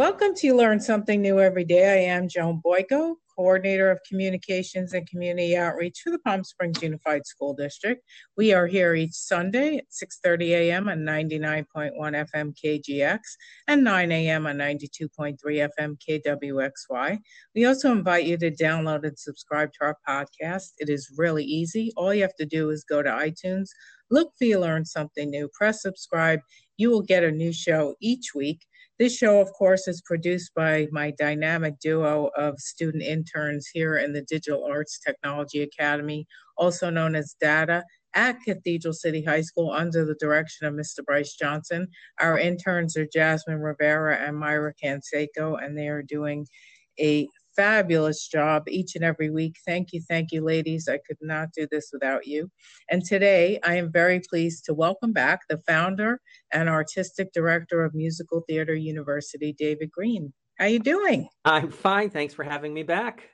Welcome to Learn Something New Every Day. I am Joan Boyko, Coordinator of Communications and Community Outreach for the Palm Springs Unified School District. We are here each Sunday at 6.30 a.m. on 99.1 FM KGX and 9 a.m. on 92.3 FM KWXY. We also invite you to download and subscribe to our podcast. It is really easy. All you have to do is go to iTunes, look for learn something new, press subscribe. You will get a new show each week. This show, of course, is produced by my dynamic duo of student interns here in the Digital Arts Technology Academy, also known as DATA, at Cathedral City High School under the direction of Mr. Bryce Johnson. Our interns are Jasmine Rivera and Myra Canseco, and they are doing a fabulous job each and every week. Thank you, thank you, ladies. I could not do this without you. And today I am very pleased to welcome back the founder and artistic director of Musical Theater University, David Green. How are you doing? I'm fine. Thanks for having me back.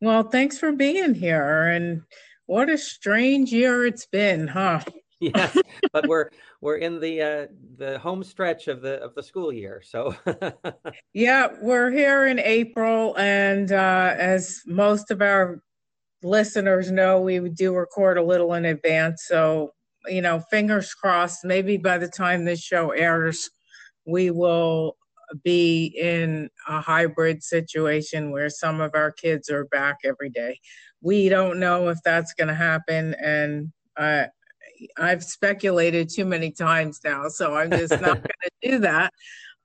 Well, thanks for being here. And what a strange year it's been, huh? yes, but we're we're in the uh, the home stretch of the of the school year. So yeah, we're here in April, and uh, as most of our listeners know, we do record a little in advance. So you know, fingers crossed. Maybe by the time this show airs, we will be in a hybrid situation where some of our kids are back every day. We don't know if that's going to happen, and uh, I've speculated too many times now, so I'm just not going to do that.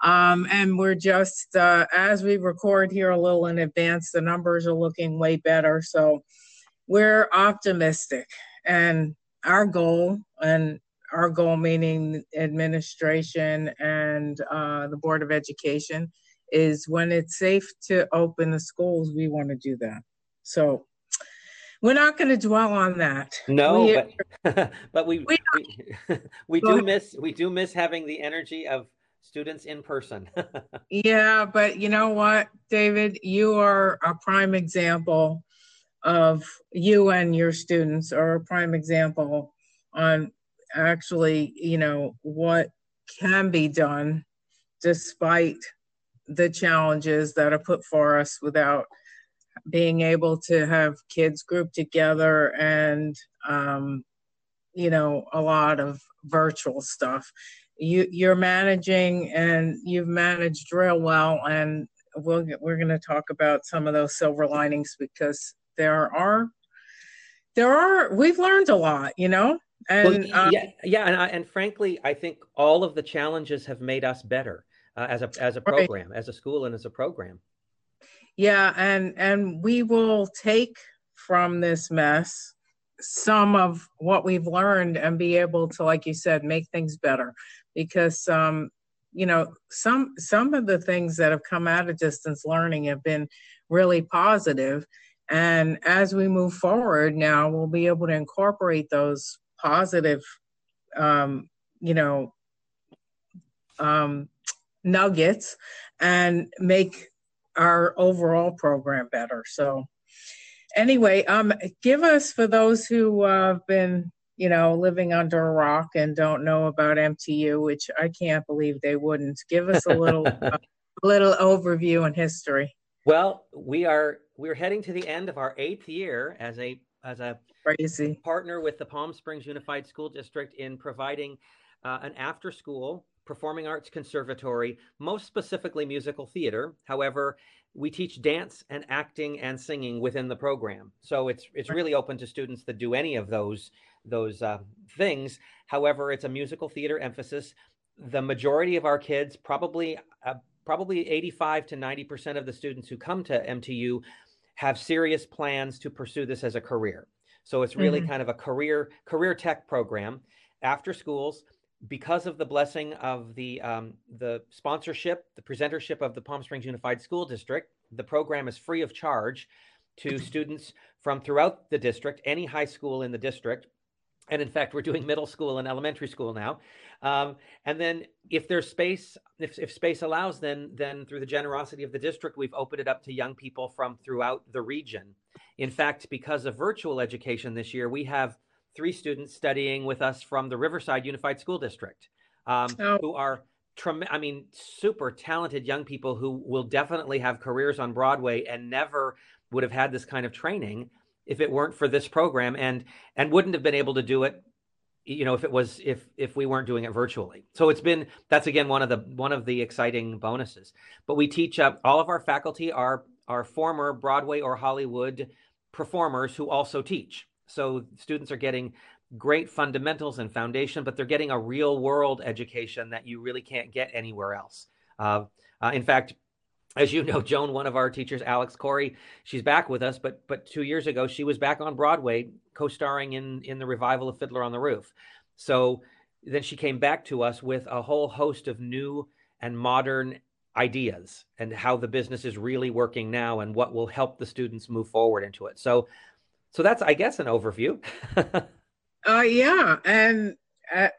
Um, and we're just, uh, as we record here a little in advance, the numbers are looking way better. So we're optimistic. And our goal, and our goal meaning administration and uh, the Board of Education, is when it's safe to open the schools, we want to do that. So we're not going to dwell on that. No, we, but but we we, we, we do miss we do miss having the energy of students in person. yeah, but you know what, David, you are a prime example of you and your students are a prime example on actually, you know, what can be done despite the challenges that are put for us without being able to have kids grouped together and um, you know a lot of virtual stuff. You you're managing and you've managed real well and we'll we're going to talk about some of those silver linings because there are there are we've learned a lot you know? And well, yeah um, yeah and, I, and frankly i think all of the challenges have made us better uh, as a as a program right. as a school and as a program yeah, and and we will take from this mess some of what we've learned and be able to like you said make things better. Because um you know some some of the things that have come out of distance learning have been really positive. And as we move forward now we'll be able to incorporate those positive um you know um nuggets and make our overall program better. So anyway, um, give us for those who uh, have been, you know, living under a rock and don't know about MTU, which I can't believe they wouldn't. Give us a little, uh, little overview and history. Well, we are we're heading to the end of our eighth year as a as a crazy partner with the Palm Springs Unified School District in providing uh, an after school performing arts conservatory, most specifically musical theater. However, we teach dance and acting and singing within the program. So it's it's really open to students that do any of those those uh, things. However, it's a musical theater emphasis. The majority of our kids, probably uh, probably 85 to 90 percent of the students who come to MTU, have serious plans to pursue this as a career. So it's really mm-hmm. kind of a career career tech program after schools because of the blessing of the um, the sponsorship, the presentership of the Palm Springs Unified School District, the program is free of charge to students from throughout the district, any high school in the district. And in fact, we're doing middle school and elementary school now. Um, and then, if there's space, if, if space allows, then then through the generosity of the district, we've opened it up to young people from throughout the region. In fact, because of virtual education this year, we have three students studying with us from the Riverside Unified School District um, oh. who are I mean, super talented young people who will definitely have careers on Broadway and never would have had this kind of training if it weren't for this program and and wouldn't have been able to do it you know if it was if if we weren't doing it virtually. So it's been that's again one of the one of the exciting bonuses. But we teach uh, all of our faculty are are former broadway or hollywood performers who also teach so students are getting great fundamentals and foundation but they're getting a real world education that you really can't get anywhere else uh, uh, in fact as you know, Joan, one of our teachers, Alix Korey, she's back with us, but but two years ago she was back on Broadway, co-starring in in the revival of Fiddler on the Roof. So then she came back to us with a whole host of new and modern ideas and how the business is really working now and what will help the students move forward into it. So so that's I guess an overview. uh yeah, and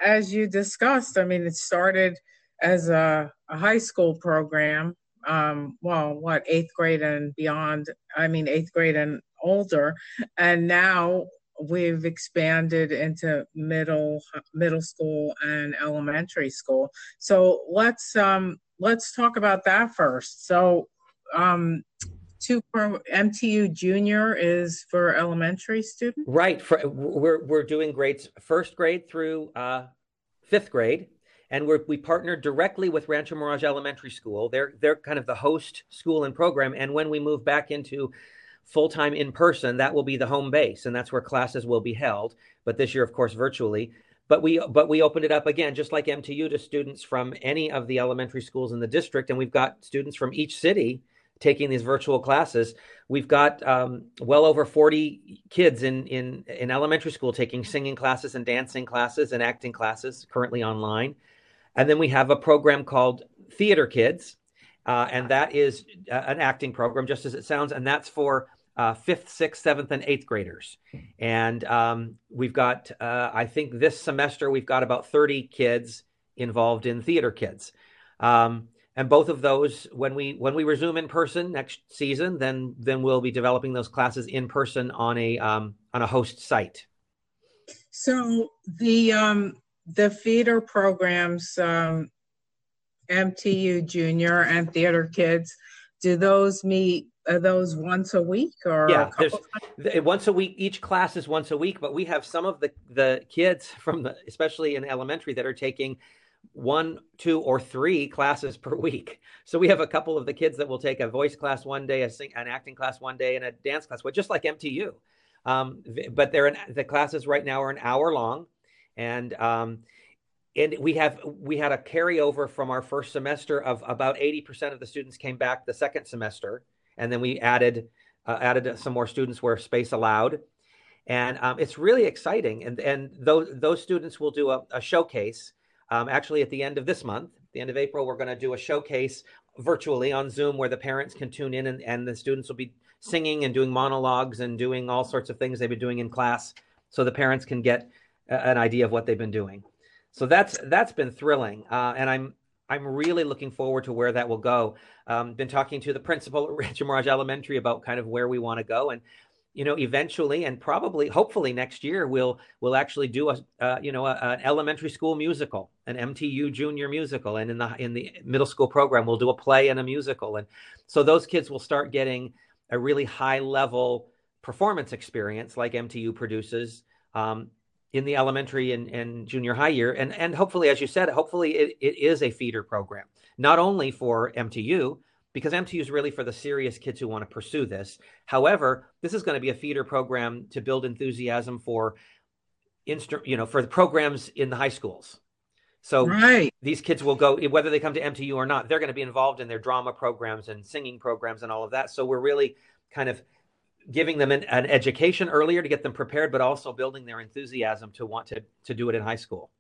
as you discussed, I mean it started as a, a high school program um, well, what eighth grade and beyond. I mean, eighth grade and older, and now we've expanded into middle middle school and elementary school. So let's um, let's talk about that first. So um, two pro MTU Junior is for elementary students, right? For, we're we're doing grades first grade through uh, fifth grade and we're, we partnered directly with Rancho Mirage Elementary School. They're they're kind of the host school and program. And when we move back into full time in person, that will be the home base, and that's where classes will be held. But this year, of course, virtually. But we but we opened it up again, just like MTU, to students from any of the elementary schools in the district, and we've got students from each city taking these virtual classes. We've got um, well over 40 kids in, in, in elementary school taking singing classes and dancing classes and acting classes currently online. And then we have a program called Theater Kids, uh, and that is uh, an acting program, just as it sounds, and that's for uh, fifth, sixth, seventh, and eighth graders. And um, we've got, uh, I think this semester, we've got about 30 kids involved in Theater Kids. Um, and both of those, when we when we resume in person next season, then then we'll be developing those classes in person on a um, on a host site. So the um, the feeder programs, um, MTU Junior and Theater Kids, do those meet? Are those once a week or yeah? there's once a week. Each class is once a week, but we have some of the the kids from the, especially in elementary, that are taking one, two, or three classes per week. So we have a couple of the kids that will take a voice class one day, a sing, an acting class one day, and a dance class, but just like MTU. Um, but they're in, the classes right now are an hour long and um, and we have we had a carryover from our first semester of about 80% of the students came back the second semester and then we added uh, added some more students where space allowed and um, it's really exciting and and those those students will do a, a showcase um, actually at the end of this month the end of april we're going to do a showcase virtually on zoom where the parents can tune in and, and the students will be singing and doing monologues and doing all sorts of things they've been doing in class so the parents can get an idea of what they've been doing. So that's that's been thrilling, uh, and I'm I'm really looking forward to where that will go. Um, been talking to the principal at Rancho Mirage Elementary about kind of where we want to go, and you know, eventually and probably, hopefully next year, we'll we'll actually do a uh, you know a, an elementary school musical, an MTU junior musical, and in the in the middle school program, we'll do a play and a musical, and so those kids will start getting a really high level performance experience like MTU produces. Um, in the elementary and, and junior high year. And, and hopefully, as you said, hopefully it, it is a feeder program, not only for MTU, because MTU is really for the serious kids who want to pursue this. However, this is going to be a feeder program to build enthusiasm for instru- you know, for the programs in the high schools. So right. these kids will go whether they come to MTU or not, they're going to be involved in their drama programs and singing programs and all of that. So we're really kind of giving them an, an, education earlier to get them prepared, but also building their enthusiasm to want to, to do it in high school.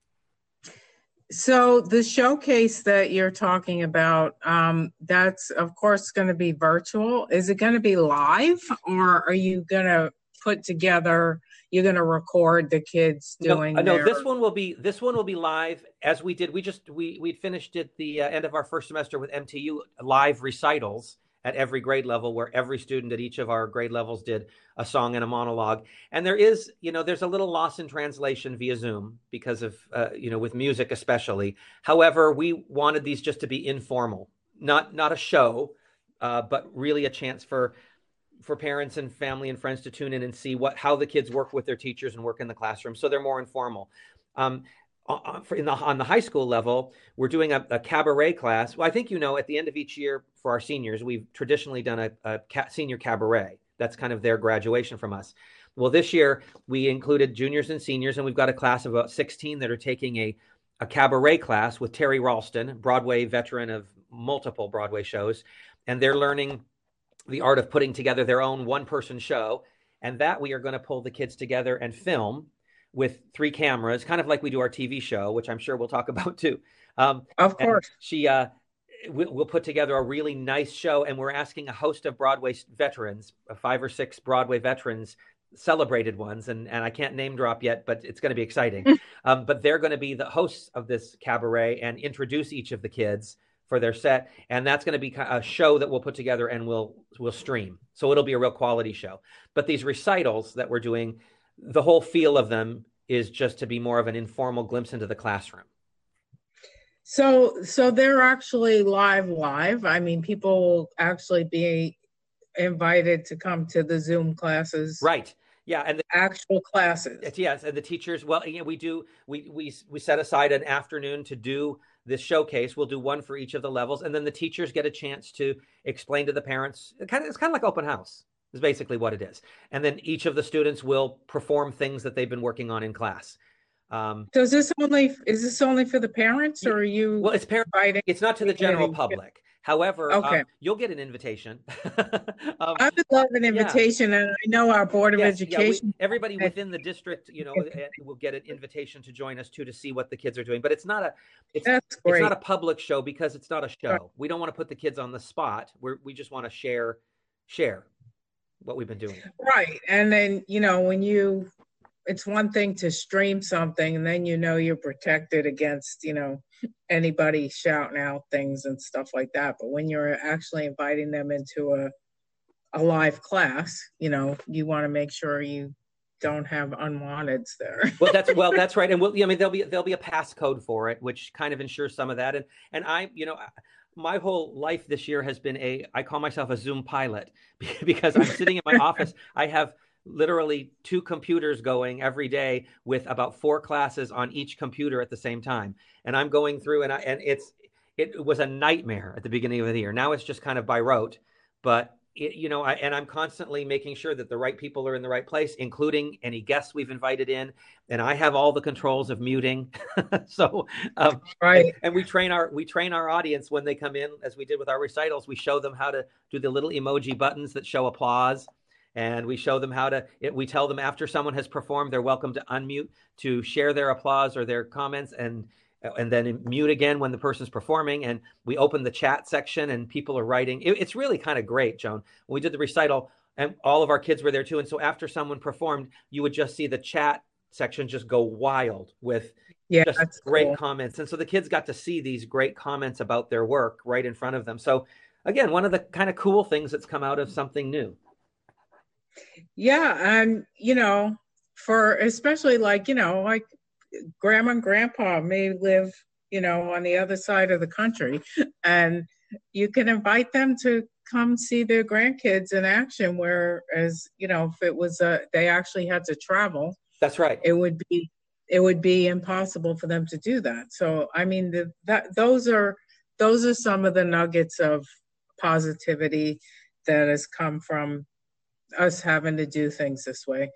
So the showcase that you're talking about, um, that's of course going to be virtual. Is it going to be live, or are you going to put together? You're going to record the kids doing. No, no, their... this one will be this one will be live as we did. We just we we finished at the uh, end of our first semester with MTU live recitals at every grade level where every student at each of our grade levels did a song and a monologue. And there is you know there's a little loss in translation via zoom because of uh, you know with music especially. However we wanted these just to be informal not not a show uh, but really a chance for for parents and family and friends to tune in and see what how the kids work with their teachers and work in the classroom. So they're more informal. Um, in the, on the high school level we're doing a, a, cabaret class well i think you know at the end of each year for our seniors we've traditionally done a, a ca- senior cabaret that's kind of their graduation from us well this year we included juniors and seniors and we've got a class of about 16 that are taking a, a cabaret class with Teri Ralston broadway veteran of multiple broadway shows and they're learning the art of putting together their own one person show. And that we are going to pull the kids together and film with three cameras, kind of like we do our TV show, which I'm sure we'll talk about too. Um, of course. She, uh, we'll put together a really nice show, and we're asking a host of Broadway veterans, uh, five or six Broadway veterans, celebrated ones, and, and I can't name drop yet, but it's going to be exciting. um, but they're going to be the hosts of this cabaret and introduce each of the kids for their set, and that's going to be a show that we'll put together and we'll we'll stream. So it'll be a real quality show. But these recitals that we're doing, the whole feel of them is just to be more of an informal glimpse into the classroom. So so they're actually live live. I mean, people will actually be invited to come to the Zoom classes. Right. Yeah, and the actual classes. Yes, and the teachers. Well, yeah, we do. We we we set aside an afternoon to do this showcase. We'll do one for each of the levels, and then the teachers get a chance to explain to the parents. It kind of, it's kind of like open house is basically what it is. And then each of the students will perform things that they've been working on in class. Um, so is this only is this only for the parents, or are you? Well, it's parent. It's not to the general public. However, um, okay. Um, you'll get an invitation. um, I would love an invitation, yeah. and I know our Board of yes, Education. Yeah, we, everybody within the district, you know, eh, will get an invitation to join us too to see what the kids are doing. But it's not a it's, it's not a public show because it's not a show. Right. We don't want to put the kids on the spot. We we just want to share share what we've been doing. Right, and then you know when you it's one thing to stream something and then you know you're protected against you know anybody shouting out things and stuff like that. But when you're actually inviting them into a a live class you know you want to make sure you don't have unwanteds there. Well that's well that's right. And we'll, i mean there'll be there'll be a passcode for it which kind of ensures some of that. And and i you know my whole life this year has been a i call myself a zoom pilot because i'm sitting in my office i have literally two computers going every day with about four classes on each computer at the same time. And I'm going through and I, and it's it was a nightmare at the beginning of the year. Now it's just kind of by rote, but it, you know, I, and I'm constantly making sure that the right people are in the right place, including any guests we've invited in. And I have all the controls of muting. so, um, right. And, and, we train our we train our audience when they come in, as we did with our recitals. We show them how to do the little emoji buttons that show applause and we show them how to it, we tell them after someone has performed they're welcome to unmute to share their applause or their comments and and then mute again when the person's performing and we open the chat section and people are writing. It, it's really kind of great joan. When we did the recital and all of our kids were there too and so after someone performed you would just see the chat section just go wild with yeah, just great cool. comments. And so the kids got to see these great comments about their work right in front of them. So again one of the kind of cool things that's come out of something new. Yeah, and you know, for especially like, you know, like grandma and grandpa may live, you know, on the other side of the country and you can invite them to come see their grandkids in action whereas, you know, if it was a they actually had to travel. That's right. It would be it would be impossible for them to do that. So, I mean, the, that those are those are some of the nuggets of positivity that has come from us having to do things this way.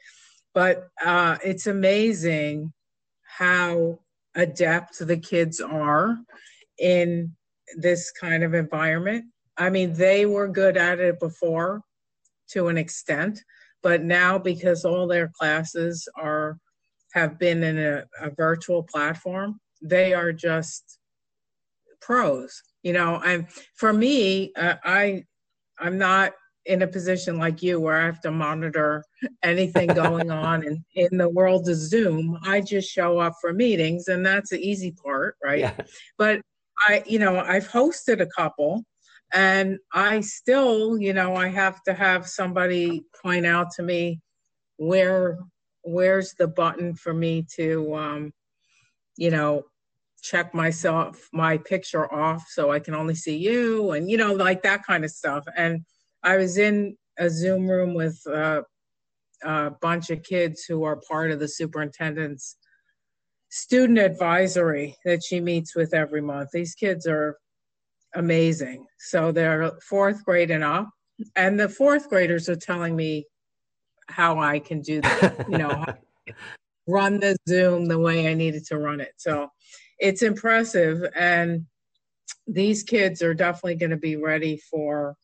But uh, it's amazing how adept the kids are in this kind of environment. I mean, they were good at it before to an extent, but now because all their classes are have been in a, a virtual platform, they are just pros. You know, and for me, uh, I I'm not in a position like you where I have to monitor anything going on in, in the world of Zoom. I just show up for meetings and that's the easy part, right? Yeah. But I, you know, I've hosted a couple And I still, you know, I have to have somebody point out to me where where's the button for me to um, you know, check myself my picture off so I can only see you and you know, like that kind of stuff. And I was in a Zoom room with uh, a bunch of kids who are part of the superintendent's student advisory that she meets with every month. These kids are amazing. So they're fourth grade and up. And the fourth graders are telling me how I can do that, you know, run the Zoom the way I needed to run it. So it's impressive. And these kids are definitely going to be ready for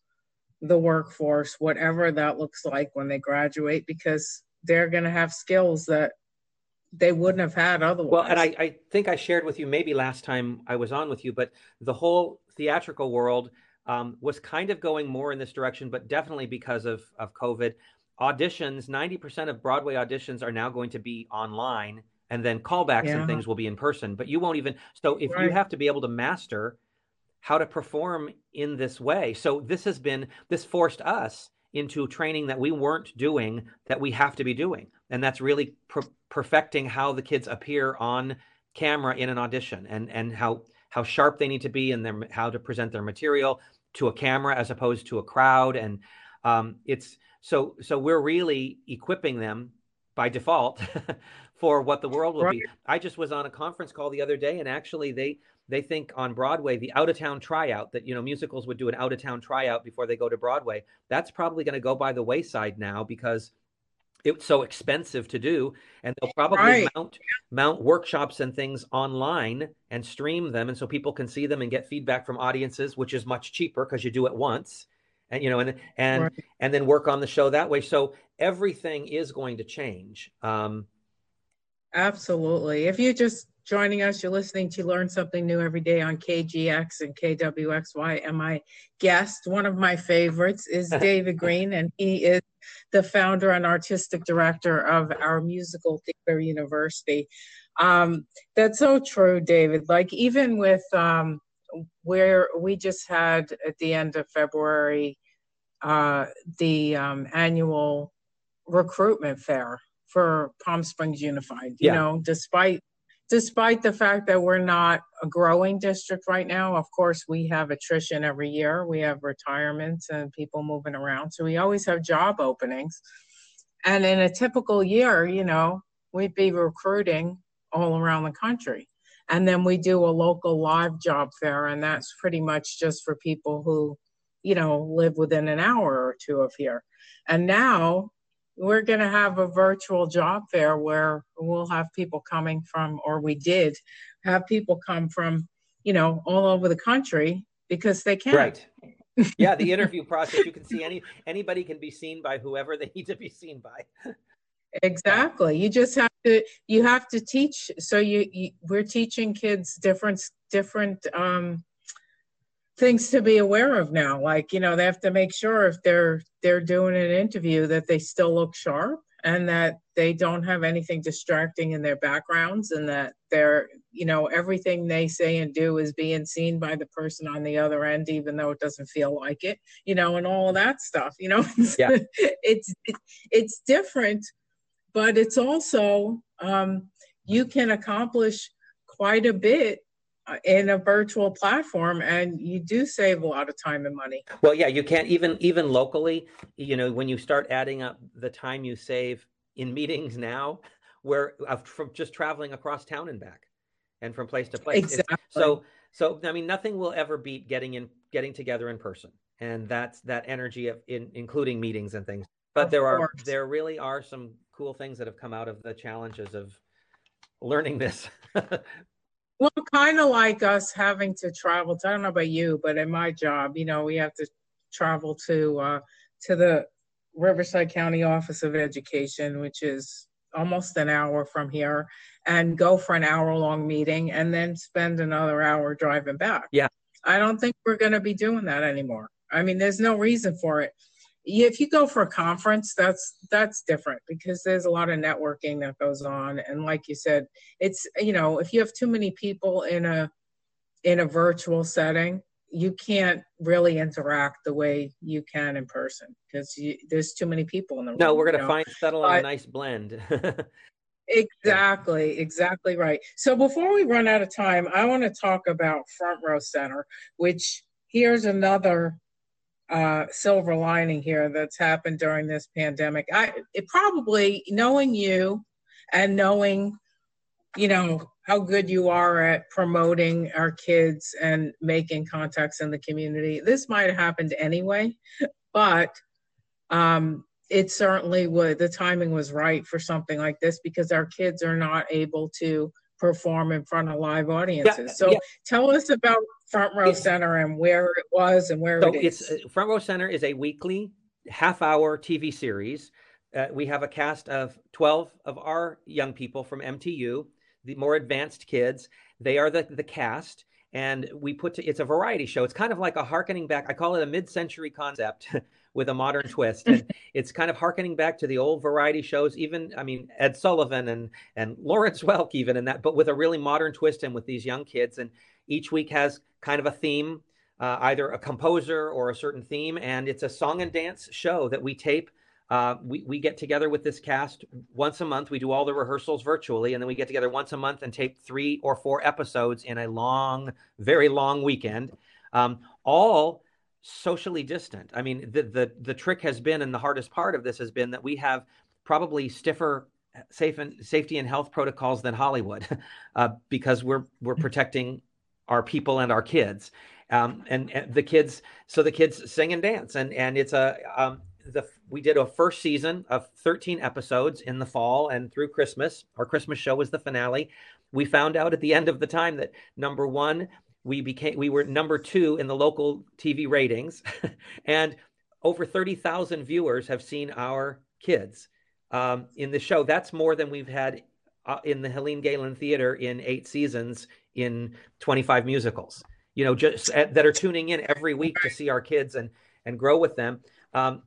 the workforce, whatever that looks like when they graduate, because they're going to have skills that they wouldn't have had otherwise. Well, and I, I think I shared with you maybe last time I was on with you, but the whole theatrical world um, was kind of going more in this direction, but definitely because of, of COVID. Auditions, 90% of Broadway auditions are now going to be online, and then callbacks yeah. and things will be in person. But you won't even, so if right. you have to be able to master how to perform in this way. So this has been, this forced us into training that we weren't doing that we have to be doing. And that's really per- perfecting how the kids appear on camera in an audition and, and how how sharp they need to be and their how to present their material to a camera as opposed to a crowd and um, it's so so we're really equipping them by default for what the world will right. be i just was on a conference call the other day and actually they they think on broadway the out of town tryout that you know musicals would do an out of town tryout before they go to broadway that's probably going to go by the wayside now because it's so expensive to do and they'll probably right. mount mount workshops and things online and stream them and so people can see them and get feedback from audiences which is much cheaper because you do it once and you know and and right. and then work on the show that way so everything is going to change um absolutely if you just joining us. You're listening to Learn Something New every day on KGX and KWXY. And my guest, one of my favorites, is David Green, and he is the founder and artistic director of our musical theater university. Um, that's so true, David. Like, even with um, where we just had at the end of February uh, the um, annual recruitment fair for Palm Springs Unified. You yeah. know, despite despite the fact that we're not a growing district right now, of course, we have attrition every year. We have retirements and people moving around. So we always have job openings. And in a typical year, you know, we'd be recruiting all around the country. And then we do a local live job fair, and that's pretty much just for people who, you know, live within an hour or two of here. And now we're going to have a virtual job fair where we'll have people coming from, or we did have people come from, you know, all over the country because they can. Right. yeah, the interview process. You can see any anybody can be seen by whoever they need to be seen by. exactly. You just have to you have to teach. So you, you we're teaching kids different different um, things to be aware of now like you know they have to make sure if they're they're doing an interview that they still look sharp and that they don't have anything distracting in their backgrounds and that they're you know everything they say and do is being seen by the person on the other end even though it doesn't feel like it you know and all of that stuff you know yeah. it's it's different but it's also um, you can accomplish quite a bit in a virtual platform and you do save a lot of time and money. Well yeah you can't even even locally you know when you start adding up the time you save in meetings now where uh, from just traveling across town and back and from place to place. Exactly. It's, so so i mean nothing will ever beat getting in getting together in person and that's that energy of in, including meetings and things. But of there are there really are some cool things that have come out of the challenges of learning this Well, kind of like us having to travel. To, I don't know about you, but in my job, you know, we have to travel to uh, to the Riverside County Office of Education, which is almost an hour from here, and go for an hour long meeting, and then spend another hour driving back. Yeah, I don't think we're going to be doing that anymore. I mean, there's no reason for it if you go for a conference that's that's different because there's a lot of networking that goes on and like you said it's you know if you have too many people in a in a virtual setting you can't really interact the way you can in person because there's too many people in the room. No, we're going to find settle on a nice blend. exactly, exactly right. So before we run out of time, I want to talk about Front Row Center, which here's another uh, silver lining here that's happened during this pandemic. I it probably knowing you and knowing, you know, how good you are at promoting our kids and making contacts in the community. This might have happened anyway, but um, it certainly would. The timing was right for something like this because our kids are not able to perform in front of live audiences. Yeah, so yeah. tell us about Front Row it's, Center and where it was and where so it is. It's, uh, Front Row Center is a weekly half hour TV series. Uh, we have a cast of 12 of our young people from MTU, the more advanced kids. They are the, the cast. And we put to, it's a variety show. It's kind of like a harkening back. I call it a mid century concept with a modern twist. And it's kind of harkening back to the old variety shows, even, I mean, Ed Sullivan and, and Lawrence Welk, even in that, but with a really modern twist and with these young kids. And each week has kind of a theme, uh, either a composer or a certain theme. And it's a song and dance show that we tape. Uh, we, we get together with this cast once a month. We do all the rehearsals virtually, and then we get together once a month and tape three or four episodes in a long, very long weekend. Um, all socially distant. I mean, the, the the trick has been, and the hardest part of this has been that we have probably stiffer safe and safety and health protocols than Hollywood, uh, because we're we're protecting our people and our kids, um, and, and, the kids. So the kids sing and dance, and and it's a um, the we did a first season of 13 episodes in the fall and through Christmas. Our Christmas show was the finale. We found out at the end of the time that number one, we became we were number two in the local TV ratings, and over thirty thousand viewers have seen our kids um, in the show. That's more than we've had uh, in the Helene Galen Theater in eight seasons in twenty five musicals. You know, just uh, that are tuning in every week to see our kids and and grow with them. Um,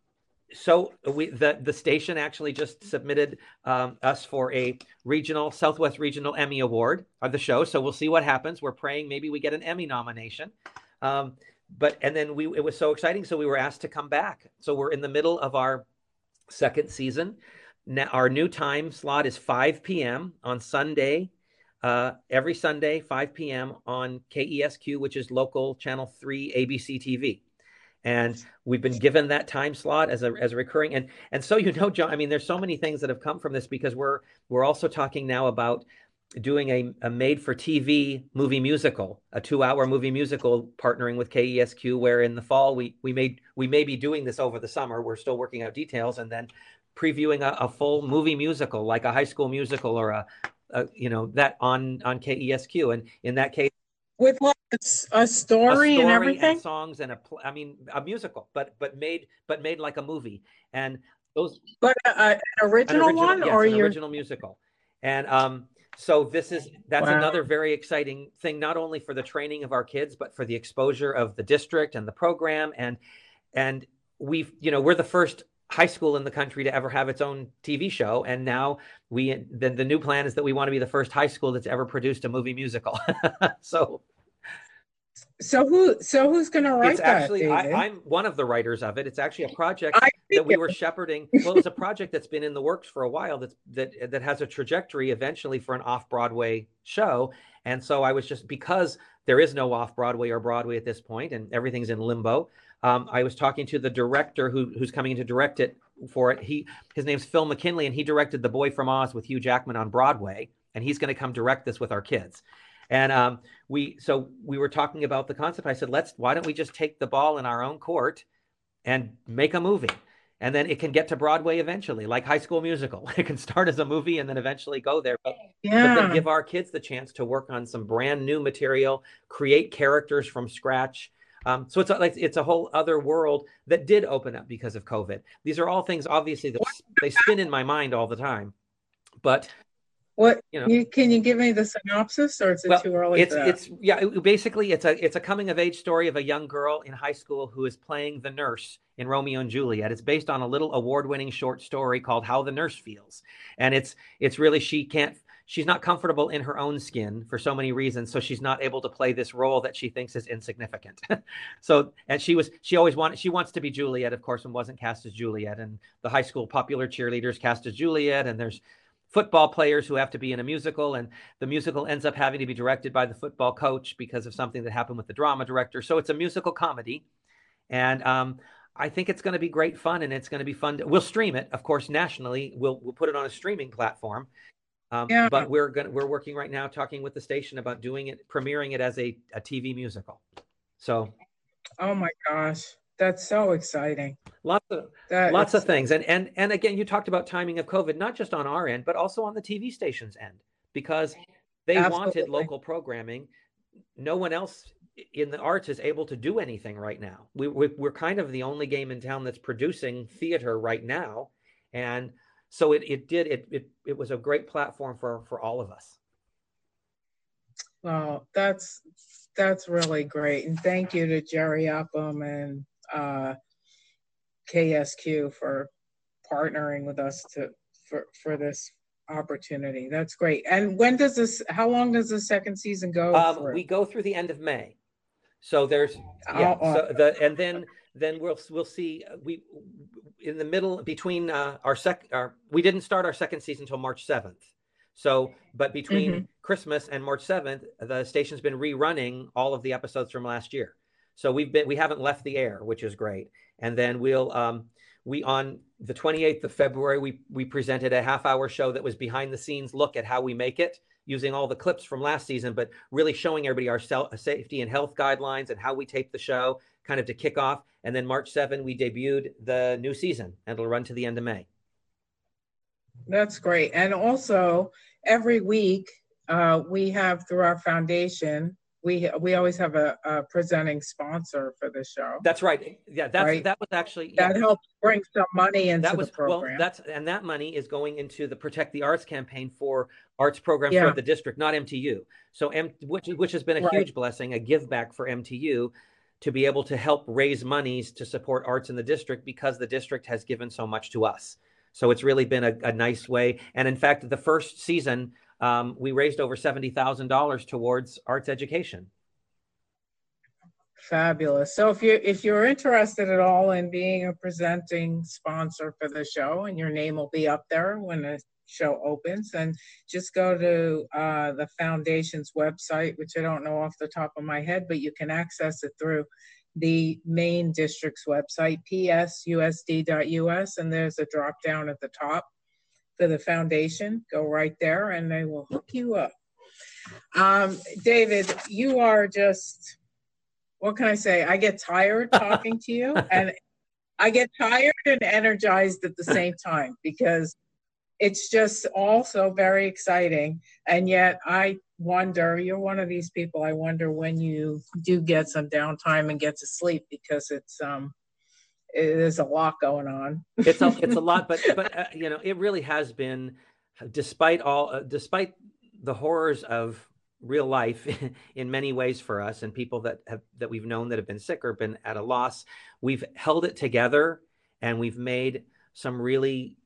so we the the station actually just submitted um, us for a regional Southwest Regional Emmy Award of the show. So we'll see what happens. We're praying maybe we get an Emmy nomination. Um, but and then we it was so exciting, so we were asked to come back. So we're in the middle of our second season. Now our new time slot is 5 p.m. on Sunday. Uh, every Sunday, 5 p.m. on KESQ, which is local channel 3 ABC TV and we've been given that time slot as a as a recurring and and so you know Joan i mean there's so many things that have come from this because we're we're also talking now about doing a, a made for tv movie musical a two hour movie musical partnering with kesq where in the fall we we made we may be doing this over the summer. We're still working out details and then previewing a, a full movie musical like a high school musical or a, a you know that on on kesq and in that case with like a, a, story, a story, and everything? and songs and a pl- i mean a musical but but made but made like a movie. And those but an, original an, original one yes, or an your... original musical. And um so this is that's wow. another very exciting thing not only for the training of our kids but for the exposure of the district and the program. And and we've you know we're the first high school in the country to ever have its own TV show. And now we the, the new plan is that we want to be the first high school that's ever produced a movie musical. so so who so who's going to write it's that? Actually, I, am one of the writers of it. It's actually a project that we were shepherding. Well, it's a project that's been in the works for a while. That's that that has a trajectory eventually for an off Broadway show. And so I was just because there is no off Broadway or Broadway at this point, and everything's in limbo. Um, I was talking to the director who, who's coming in to direct it for it. He his name's Phil McKinley, and he directed The Boy from Oz with Hugh Jackman on Broadway, and he's going to come direct this with our kids. And um, we so we were talking about the concept. I said, let's why don't we just take the ball in our own court and make a movie, and then it can get to Broadway eventually, like High School Musical. It can start as a movie and then eventually go there. But, yeah. but then give our kids the chance to work on some brand new material, create characters from scratch um, so it's a, like it's a whole other world that did open up because of COVID. These are all things obviously that they spin in my mind all the time, but what you know, you, can you give me the synopsis, or is it well, too early? It's it's yeah. It, basically, it's a it's a coming of age story of a young girl in high school who is playing the nurse in Romeo and Juliet. It's based on a little award winning short story called How the Nurse Feels, and it's it's really she can't she's not comfortable in her own skin for so many reasons so she's not able to play this role that she thinks is insignificant so and she was she always wanted she wants to be juliet of course and wasn't cast as juliet and the high school popular cheerleaders cast as juliet and there's football players who have to be in a musical and the musical ends up having to be directed by the football coach because of something that happened with the drama director so it's a musical comedy and um, I think it's going to be great fun, and it's going to be fun. To, we'll stream it, of course, nationally. We'll we'll put it on a streaming platform. Um, yeah. But we're going we're working right now, talking with the station about doing it, premiering it as a, a TV musical. So, oh my gosh, that's so exciting! Lots of that lots of things, and and and again, you talked about timing of COVID, not just on our end, but also on the TV station's end, because they Absolutely. wanted local programming. No one else in the arts is able to do anything right now. We, we are kind of the only game in town that's producing theater right now, and so it it did it it it was a great platform for for all of us. Well, that's that's really great, and thank you to Jerry Upham and uh, KESQ for partnering with us to for for this opportunity. That's great. And when does this? How long does the second season go? Um, we go through the end of May. So there's yeah. Uh, so the and then then we'll we'll see uh, we in the middle between uh, our sec our we didn't start our second season until March seventh. So, but between mm-hmm. Christmas and March seventh, the station's been rerunning all of the episodes from last year. So we've been we haven't left the air, which is great. And then we'll um, we on the 28th of February we we presented a half hour show that was behind the scenes look at how we make it using all the clips from last season, but really showing everybody our safety and health guidelines and how we tape the show, kind of to kick off. And then March 7, we debuted the new season, and it'll run to the end of May. That's great. And also, every week uh, we have through our foundation we we always have a, a, presenting sponsor for the show. That's right. Yeah, that's right? that was actually yeah. that helps bring some money into that was, the program. Well, that's and that money is going into the Protect the Arts campaign for arts programs yeah. throughout the district, not MTU. So M, which which has been a right. huge blessing, a give back for MTU to be able to help raise monies to support arts in the district because the district has given so much to us. So it's really been a, a nice way. And in fact, the first season um, we raised over $70,000 towards arts education. Fabulous. So if you if you're interested at all in being a presenting sponsor for the show, and your name will be up there when the show opens, And just go to uh, the foundation's website, which I don't know off the top of my head, but you can access it through the main district's website, psusd.us, and there's a drop down at the top for the foundation. Go right there and they will hook you up. Um, David, you are just, what can I say? I get tired talking to you and I get tired and energized at the same time because it's just also very exciting. And yet I wonder, you're one of these people, I wonder when you do get some downtime and get to sleep because it's, um, there's a lot going on. it's a, it's a lot, but but uh, you know, it really has been, despite all, uh, despite the horrors of real life in many ways for us and people that have that we've known that have been sick or been at a loss, we've held it together and we've made some really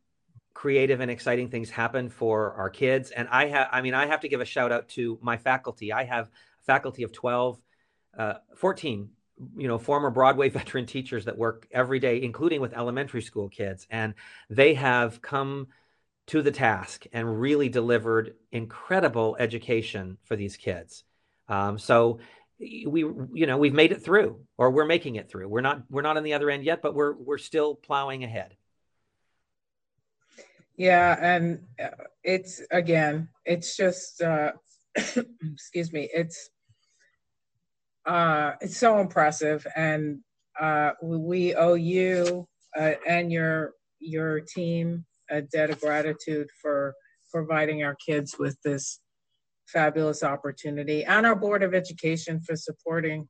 creative and exciting things happen for our kids. And I have, I mean, I have to give a shout out to my faculty. I have a faculty of 12, uh, 14 you know former broadway veteran teachers that work every day including with elementary school kids and they have come to the task and really delivered incredible education for these kids um, so we you know we've made it through or we're making it through we're not we're not on the other end yet but we're we're still plowing ahead yeah and uh, it's again it's just uh excuse me it's uh, it's so impressive, and uh, we owe you uh, and your your team a debt of gratitude for providing our kids with this fabulous opportunity, and our Board of Education for supporting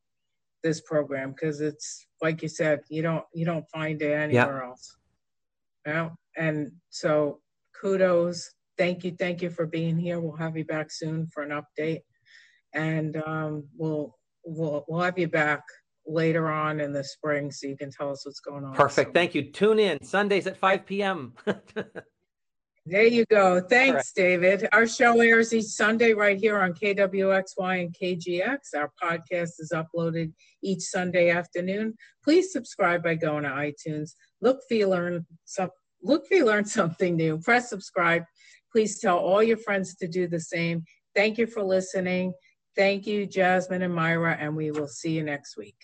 this program because it's like you said, you don't you don't find it anywhere else. Yeah, and so kudos. Thank you, thank you for being here. We'll have you back soon for an update, and um, we'll we'll, we'll have you back later on in the spring so you can tell us what's going on. Perfect. So. Thank you. Tune in Sundays at 5 p.m. There you go. Thanks, David. Our show airs each Sunday right here on KWXY and KGX. Our podcast is uploaded each Sunday afternoon. Please subscribe by going to iTunes. Look for you learn some look for you learn something new. Press subscribe. Please tell all your friends to do the same. Thank you for listening. Thank you, Jasmine and Myra, and we will see you next week.